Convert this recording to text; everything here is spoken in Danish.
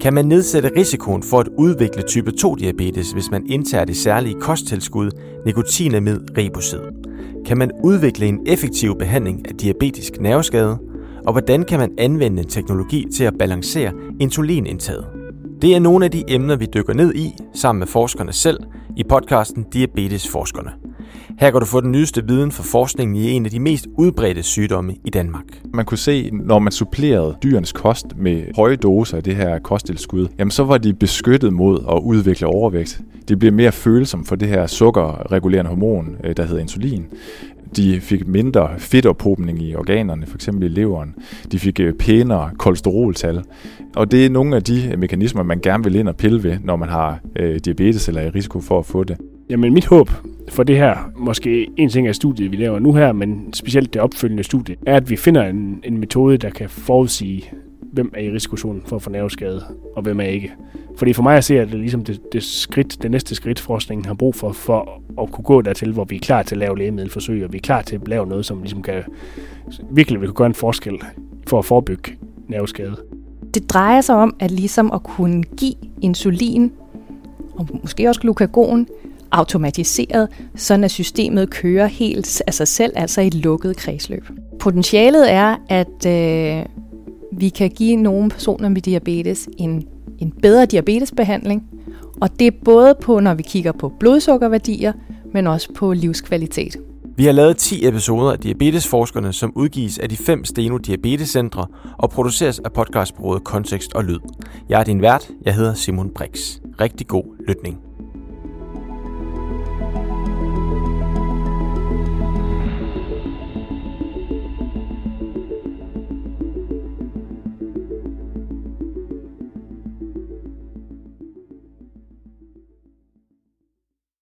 Kan man nedsætte risikoen for at udvikle type 2-diabetes, hvis man indtager det særlige kosttilskud nikotinamid ribosid? Kan man udvikle en effektiv behandling af diabetisk nerveskade? Og hvordan kan man anvende teknologi til at balancere insulinindtaget? Det er nogle af de emner, vi dykker ned i sammen med forskerne selv i podcasten Diabetesforskerne. Her kan du få den nyeste viden for forskningen i en af de mest udbredte sygdomme i Danmark. Man kunne se, når man supplerede dyrenes kost med høje doser af det her kosttilskud, jamen så var de beskyttet mod at udvikle overvægt. De blev mere følsomme for det her sukkerregulerende hormon, øh, der hedder insulin. De fik mindre fedtophobning i organerne, f.eks. i leveren. De fik øh, pænere kolesteroltal. Og det er nogle af de øh, mekanismer, man gerne vil ind og pille ved, når man har øh, diabetes eller er i risiko for at få det. Jamen mit håb for det her, måske en ting af studiet, vi laver nu her, men specielt det opfølgende studie, er, at vi finder en, en metode, der kan forudsige, hvem er i risikozonen for at få nerveskade, og hvem er ikke. Fordi for mig at se, at det ligesom det, det, skridt, det næste skridt, forskningen har brug for, for at kunne gå dertil, hvor vi er klar til at lave lægemiddelforsøg, og vi er klar til at lave noget, som ligesom kan, virkelig vil kunne gøre en forskel for at forebygge nerveskade. Det drejer sig om at ligesom at kunne give insulin, og måske også glukagon, automatiseret, sådan at systemet kører helt af sig selv, altså i et lukket kredsløb. Potentialet er, at øh, vi kan give nogle personer med diabetes en, en bedre diabetesbehandling, og det er både på, når vi kigger på blodsukkerværdier, men også på livskvalitet. Vi har lavet 10 episoder af Diabetesforskerne, som udgives af de fem Steno Diabetescentre og produceres af podcastbureauet Kontekst og Lyd. Jeg er din vært, jeg hedder Simon Brix. Rigtig god lytning.